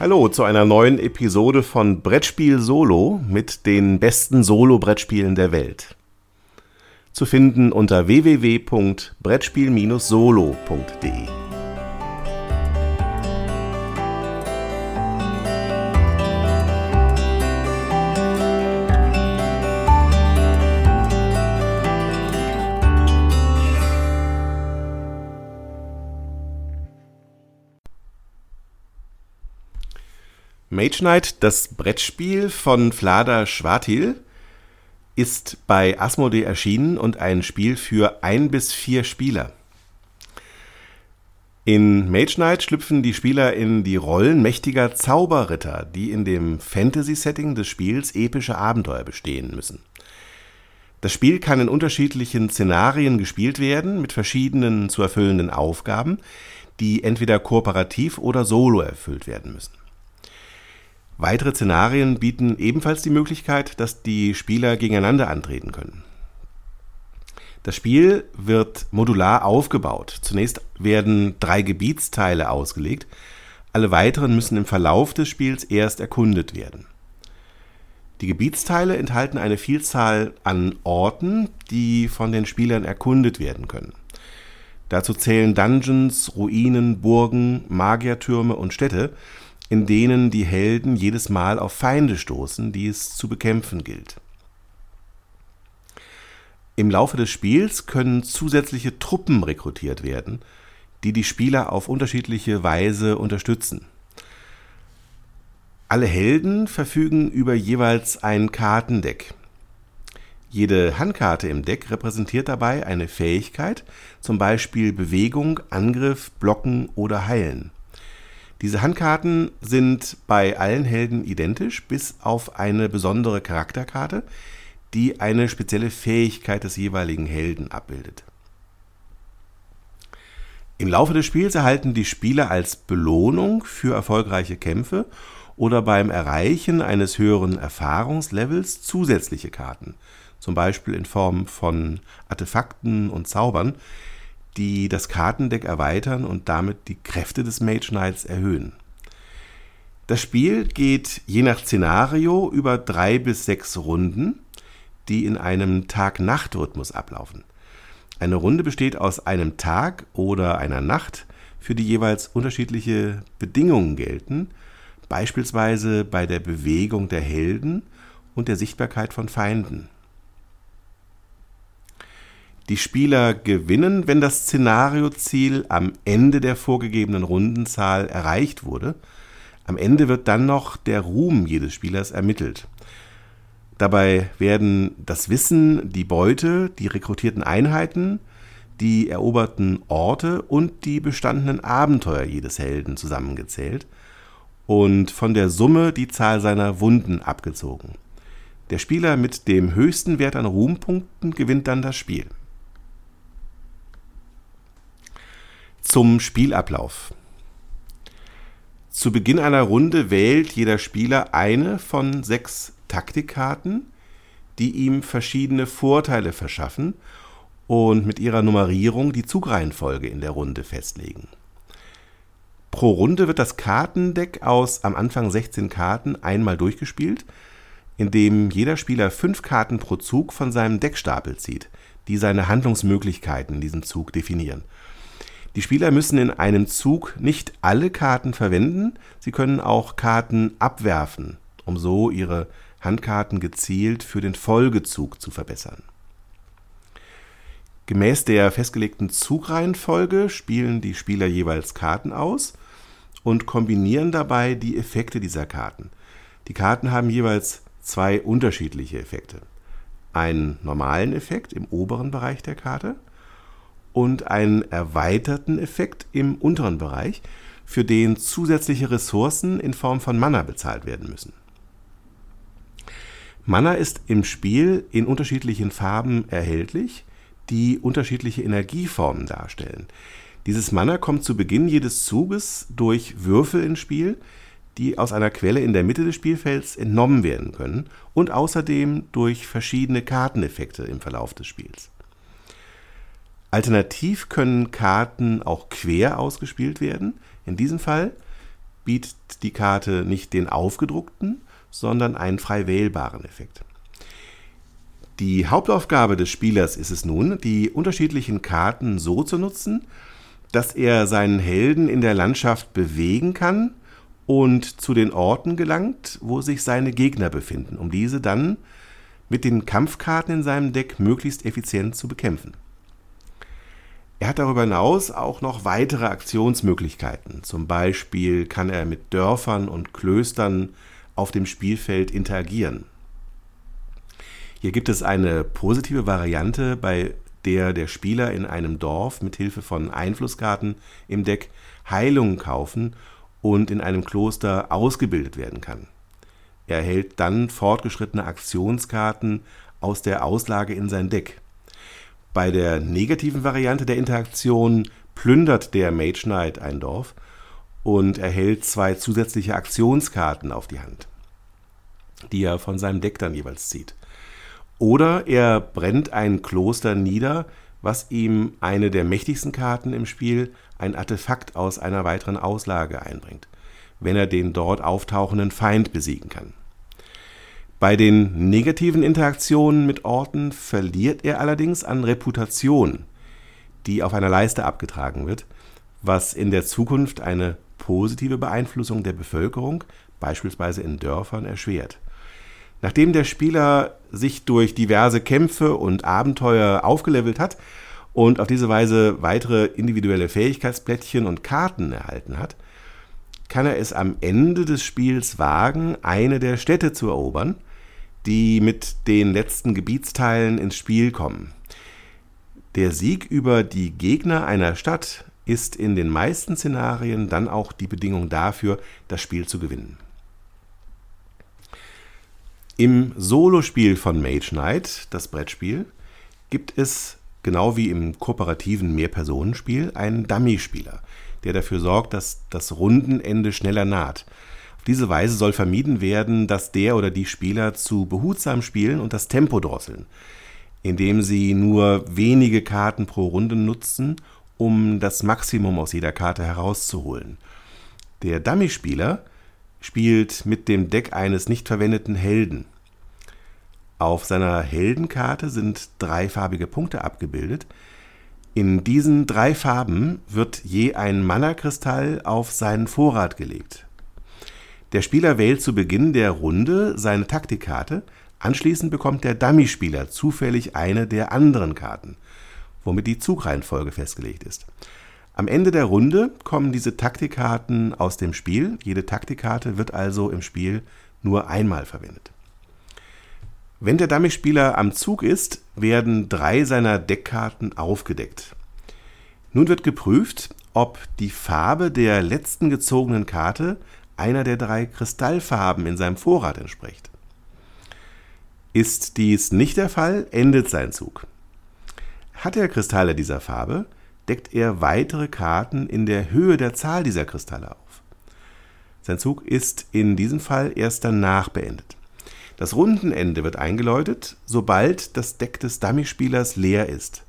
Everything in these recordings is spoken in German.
Hallo zu einer neuen Episode von Brettspiel Solo mit den besten Solo-Brettspielen der Welt. Zu finden unter www.brettspiel-solo.de. Mage Knight, das Brettspiel von Vlada Schwartil, ist bei Asmodee erschienen und ein Spiel für ein bis vier Spieler. In Mage Knight schlüpfen die Spieler in die Rollen mächtiger Zauberritter, die in dem Fantasy-Setting des Spiels epische Abenteuer bestehen müssen. Das Spiel kann in unterschiedlichen Szenarien gespielt werden, mit verschiedenen zu erfüllenden Aufgaben, die entweder kooperativ oder solo erfüllt werden müssen. Weitere Szenarien bieten ebenfalls die Möglichkeit, dass die Spieler gegeneinander antreten können. Das Spiel wird modular aufgebaut. Zunächst werden drei Gebietsteile ausgelegt. Alle weiteren müssen im Verlauf des Spiels erst erkundet werden. Die Gebietsteile enthalten eine Vielzahl an Orten, die von den Spielern erkundet werden können. Dazu zählen Dungeons, Ruinen, Burgen, Magiertürme und Städte, in denen die Helden jedes Mal auf Feinde stoßen, die es zu bekämpfen gilt. Im Laufe des Spiels können zusätzliche Truppen rekrutiert werden, die die Spieler auf unterschiedliche Weise unterstützen. Alle Helden verfügen über jeweils ein Kartendeck. Jede Handkarte im Deck repräsentiert dabei eine Fähigkeit, zum Beispiel Bewegung, Angriff, Blocken oder Heilen. Diese Handkarten sind bei allen Helden identisch, bis auf eine besondere Charakterkarte, die eine spezielle Fähigkeit des jeweiligen Helden abbildet. Im Laufe des Spiels erhalten die Spieler als Belohnung für erfolgreiche Kämpfe oder beim Erreichen eines höheren Erfahrungslevels zusätzliche Karten, zum Beispiel in Form von Artefakten und Zaubern, die das Kartendeck erweitern und damit die Kräfte des Mage Knights erhöhen. Das Spiel geht je nach Szenario über drei bis sechs Runden, die in einem Tag-Nacht-Rhythmus ablaufen. Eine Runde besteht aus einem Tag oder einer Nacht, für die jeweils unterschiedliche Bedingungen gelten, beispielsweise bei der Bewegung der Helden und der Sichtbarkeit von Feinden. Die Spieler gewinnen, wenn das Szenarioziel am Ende der vorgegebenen Rundenzahl erreicht wurde. Am Ende wird dann noch der Ruhm jedes Spielers ermittelt. Dabei werden das Wissen, die Beute, die rekrutierten Einheiten, die eroberten Orte und die bestandenen Abenteuer jedes Helden zusammengezählt und von der Summe die Zahl seiner Wunden abgezogen. Der Spieler mit dem höchsten Wert an Ruhmpunkten gewinnt dann das Spiel. Zum Spielablauf. Zu Beginn einer Runde wählt jeder Spieler eine von sechs Taktikkarten, die ihm verschiedene Vorteile verschaffen und mit ihrer Nummerierung die Zugreihenfolge in der Runde festlegen. Pro Runde wird das Kartendeck aus am Anfang 16 Karten einmal durchgespielt, indem jeder Spieler fünf Karten pro Zug von seinem Deckstapel zieht, die seine Handlungsmöglichkeiten in diesem Zug definieren. Die Spieler müssen in einem Zug nicht alle Karten verwenden, sie können auch Karten abwerfen, um so ihre Handkarten gezielt für den Folgezug zu verbessern. Gemäß der festgelegten Zugreihenfolge spielen die Spieler jeweils Karten aus und kombinieren dabei die Effekte dieser Karten. Die Karten haben jeweils zwei unterschiedliche Effekte. Einen normalen Effekt im oberen Bereich der Karte und einen erweiterten Effekt im unteren Bereich, für den zusätzliche Ressourcen in Form von Mana bezahlt werden müssen. Mana ist im Spiel in unterschiedlichen Farben erhältlich, die unterschiedliche Energieformen darstellen. Dieses Mana kommt zu Beginn jedes Zuges durch Würfel ins Spiel, die aus einer Quelle in der Mitte des Spielfelds entnommen werden können und außerdem durch verschiedene Karteneffekte im Verlauf des Spiels. Alternativ können Karten auch quer ausgespielt werden. In diesem Fall bietet die Karte nicht den aufgedruckten, sondern einen frei wählbaren Effekt. Die Hauptaufgabe des Spielers ist es nun, die unterschiedlichen Karten so zu nutzen, dass er seinen Helden in der Landschaft bewegen kann und zu den Orten gelangt, wo sich seine Gegner befinden, um diese dann mit den Kampfkarten in seinem Deck möglichst effizient zu bekämpfen. Er hat darüber hinaus auch noch weitere Aktionsmöglichkeiten. Zum Beispiel kann er mit Dörfern und Klöstern auf dem Spielfeld interagieren. Hier gibt es eine positive Variante, bei der der Spieler in einem Dorf mit Hilfe von Einflusskarten im Deck Heilungen kaufen und in einem Kloster ausgebildet werden kann. Er erhält dann fortgeschrittene Aktionskarten aus der Auslage in sein Deck. Bei der negativen Variante der Interaktion plündert der Mage Knight ein Dorf und erhält zwei zusätzliche Aktionskarten auf die Hand, die er von seinem Deck dann jeweils zieht. Oder er brennt ein Kloster nieder, was ihm eine der mächtigsten Karten im Spiel, ein Artefakt aus einer weiteren Auslage einbringt, wenn er den dort auftauchenden Feind besiegen kann. Bei den negativen Interaktionen mit Orten verliert er allerdings an Reputation, die auf einer Leiste abgetragen wird, was in der Zukunft eine positive Beeinflussung der Bevölkerung, beispielsweise in Dörfern, erschwert. Nachdem der Spieler sich durch diverse Kämpfe und Abenteuer aufgelevelt hat und auf diese Weise weitere individuelle Fähigkeitsplättchen und Karten erhalten hat, kann er es am Ende des Spiels wagen, eine der Städte zu erobern – die mit den letzten Gebietsteilen ins Spiel kommen. Der Sieg über die Gegner einer Stadt ist in den meisten Szenarien dann auch die Bedingung dafür, das Spiel zu gewinnen. Im Solospiel von Mage Knight, das Brettspiel, gibt es genau wie im kooperativen Mehrpersonenspiel einen Dummy-Spieler, der dafür sorgt, dass das Rundenende schneller naht. Auf diese Weise soll vermieden werden, dass der oder die Spieler zu behutsam spielen und das Tempo drosseln, indem sie nur wenige Karten pro Runde nutzen, um das Maximum aus jeder Karte herauszuholen. Der Dummy-Spieler spielt mit dem Deck eines nicht verwendeten Helden. Auf seiner Heldenkarte sind dreifarbige Punkte abgebildet. In diesen drei Farben wird je ein Mana-Kristall auf seinen Vorrat gelegt. Der Spieler wählt zu Beginn der Runde seine Taktikkarte, anschließend bekommt der Dummy-Spieler zufällig eine der anderen Karten, womit die Zugreihenfolge festgelegt ist. Am Ende der Runde kommen diese Taktikkarten aus dem Spiel. Jede Taktikkarte wird also im Spiel nur einmal verwendet. Wenn der Dummy-Spieler am Zug ist, werden drei seiner Deckkarten aufgedeckt. Nun wird geprüft, ob die Farbe der letzten gezogenen Karte einer der drei Kristallfarben in seinem Vorrat entspricht. Ist dies nicht der Fall, endet sein Zug. Hat er Kristalle dieser Farbe, deckt er weitere Karten in der Höhe der Zahl dieser Kristalle auf. Sein Zug ist in diesem Fall erst danach beendet. Das Rundenende wird eingeläutet, sobald das Deck des Dummy-Spielers leer ist.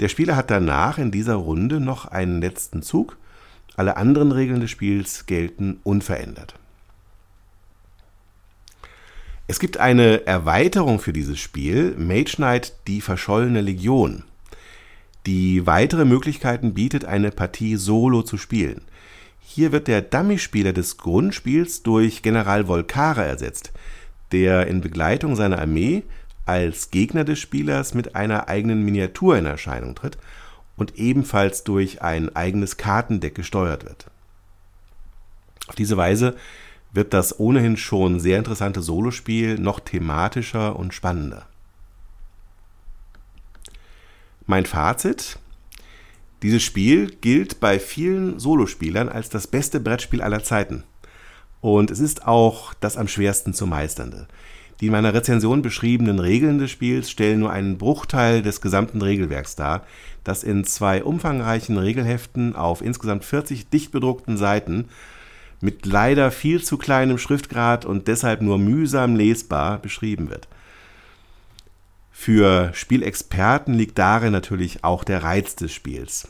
Der Spieler hat danach in dieser Runde noch einen letzten Zug alle anderen Regeln des Spiels gelten unverändert. Es gibt eine Erweiterung für dieses Spiel, Mage Knight die verschollene Legion, die weitere Möglichkeiten bietet, eine Partie solo zu spielen. Hier wird der Dummy-Spieler des Grundspiels durch General Volkare ersetzt, der in Begleitung seiner Armee als Gegner des Spielers mit einer eigenen Miniatur in Erscheinung tritt und ebenfalls durch ein eigenes Kartendeck gesteuert wird. Auf diese Weise wird das ohnehin schon sehr interessante Solospiel noch thematischer und spannender. Mein Fazit. Dieses Spiel gilt bei vielen Solospielern als das beste Brettspiel aller Zeiten. Und es ist auch das am schwersten zu meisternde. Die in meiner Rezension beschriebenen Regeln des Spiels stellen nur einen Bruchteil des gesamten Regelwerks dar, das in zwei umfangreichen Regelheften auf insgesamt 40 dicht bedruckten Seiten mit leider viel zu kleinem Schriftgrad und deshalb nur mühsam lesbar beschrieben wird. Für Spielexperten liegt darin natürlich auch der Reiz des Spiels.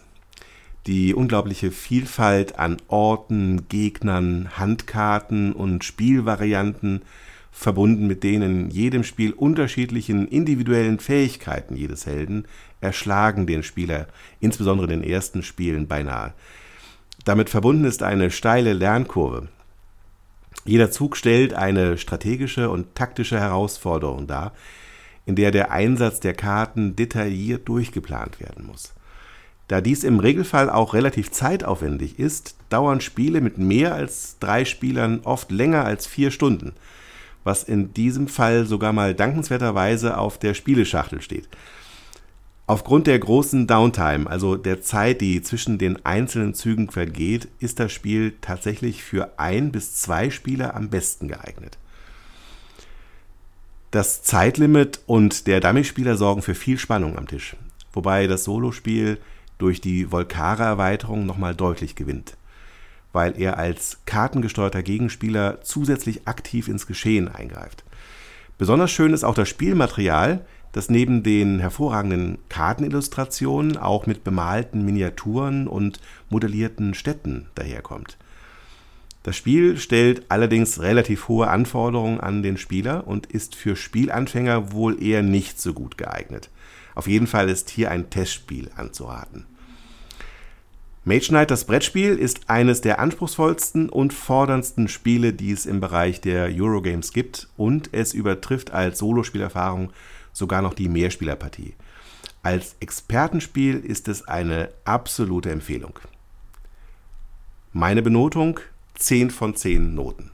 die unglaubliche Vielfalt an Orten, Gegnern, Handkarten und Spielvarianten, verbunden mit den in jedem Spiel unterschiedlichen individuellen Fähigkeiten jedes Helden, erschlagen den Spieler, insbesondere in den ersten Spielen, beinahe. Damit verbunden ist eine steile Lernkurve. Jeder Zug stellt eine strategische und taktische Herausforderung dar, in der der Einsatz der Karten detailliert durchgeplant werden muss. Da dies im Regelfall auch relativ zeitaufwendig ist, dauern Spiele mit mehr als drei Spielern oft länger als vier Stunden, was in diesem Fall sogar mal dankenswerterweise auf der Spieleschachtel steht. Aufgrund der großen Downtime, also der Zeit, die zwischen den einzelnen Zügen vergeht, ist das Spiel tatsächlich für ein bis zwei Spieler am besten geeignet. Das Zeitlimit und der Dummy-Spieler sorgen für viel Spannung am Tisch, wobei das Solospiel durch die Volkara-Erweiterung nochmal deutlich gewinnt, weil er als kartengesteuerter Gegenspieler zusätzlich aktiv ins Geschehen eingreift. Besonders schön ist auch das Spielmaterial, das neben den hervorragenden Kartenillustrationen auch mit bemalten Miniaturen und modellierten Städten daherkommt. Das Spiel stellt allerdings relativ hohe Anforderungen an den Spieler und ist für Spielanfänger wohl eher nicht so gut geeignet. Auf jeden Fall ist hier ein Testspiel anzuraten. Mage Knight, das Brettspiel, ist eines der anspruchsvollsten und forderndsten Spiele, die es im Bereich der Eurogames gibt und es übertrifft als Solospielerfahrung sogar noch die Mehrspielerpartie. Als Expertenspiel ist es eine absolute Empfehlung. Meine Benotung 10 von 10 Noten.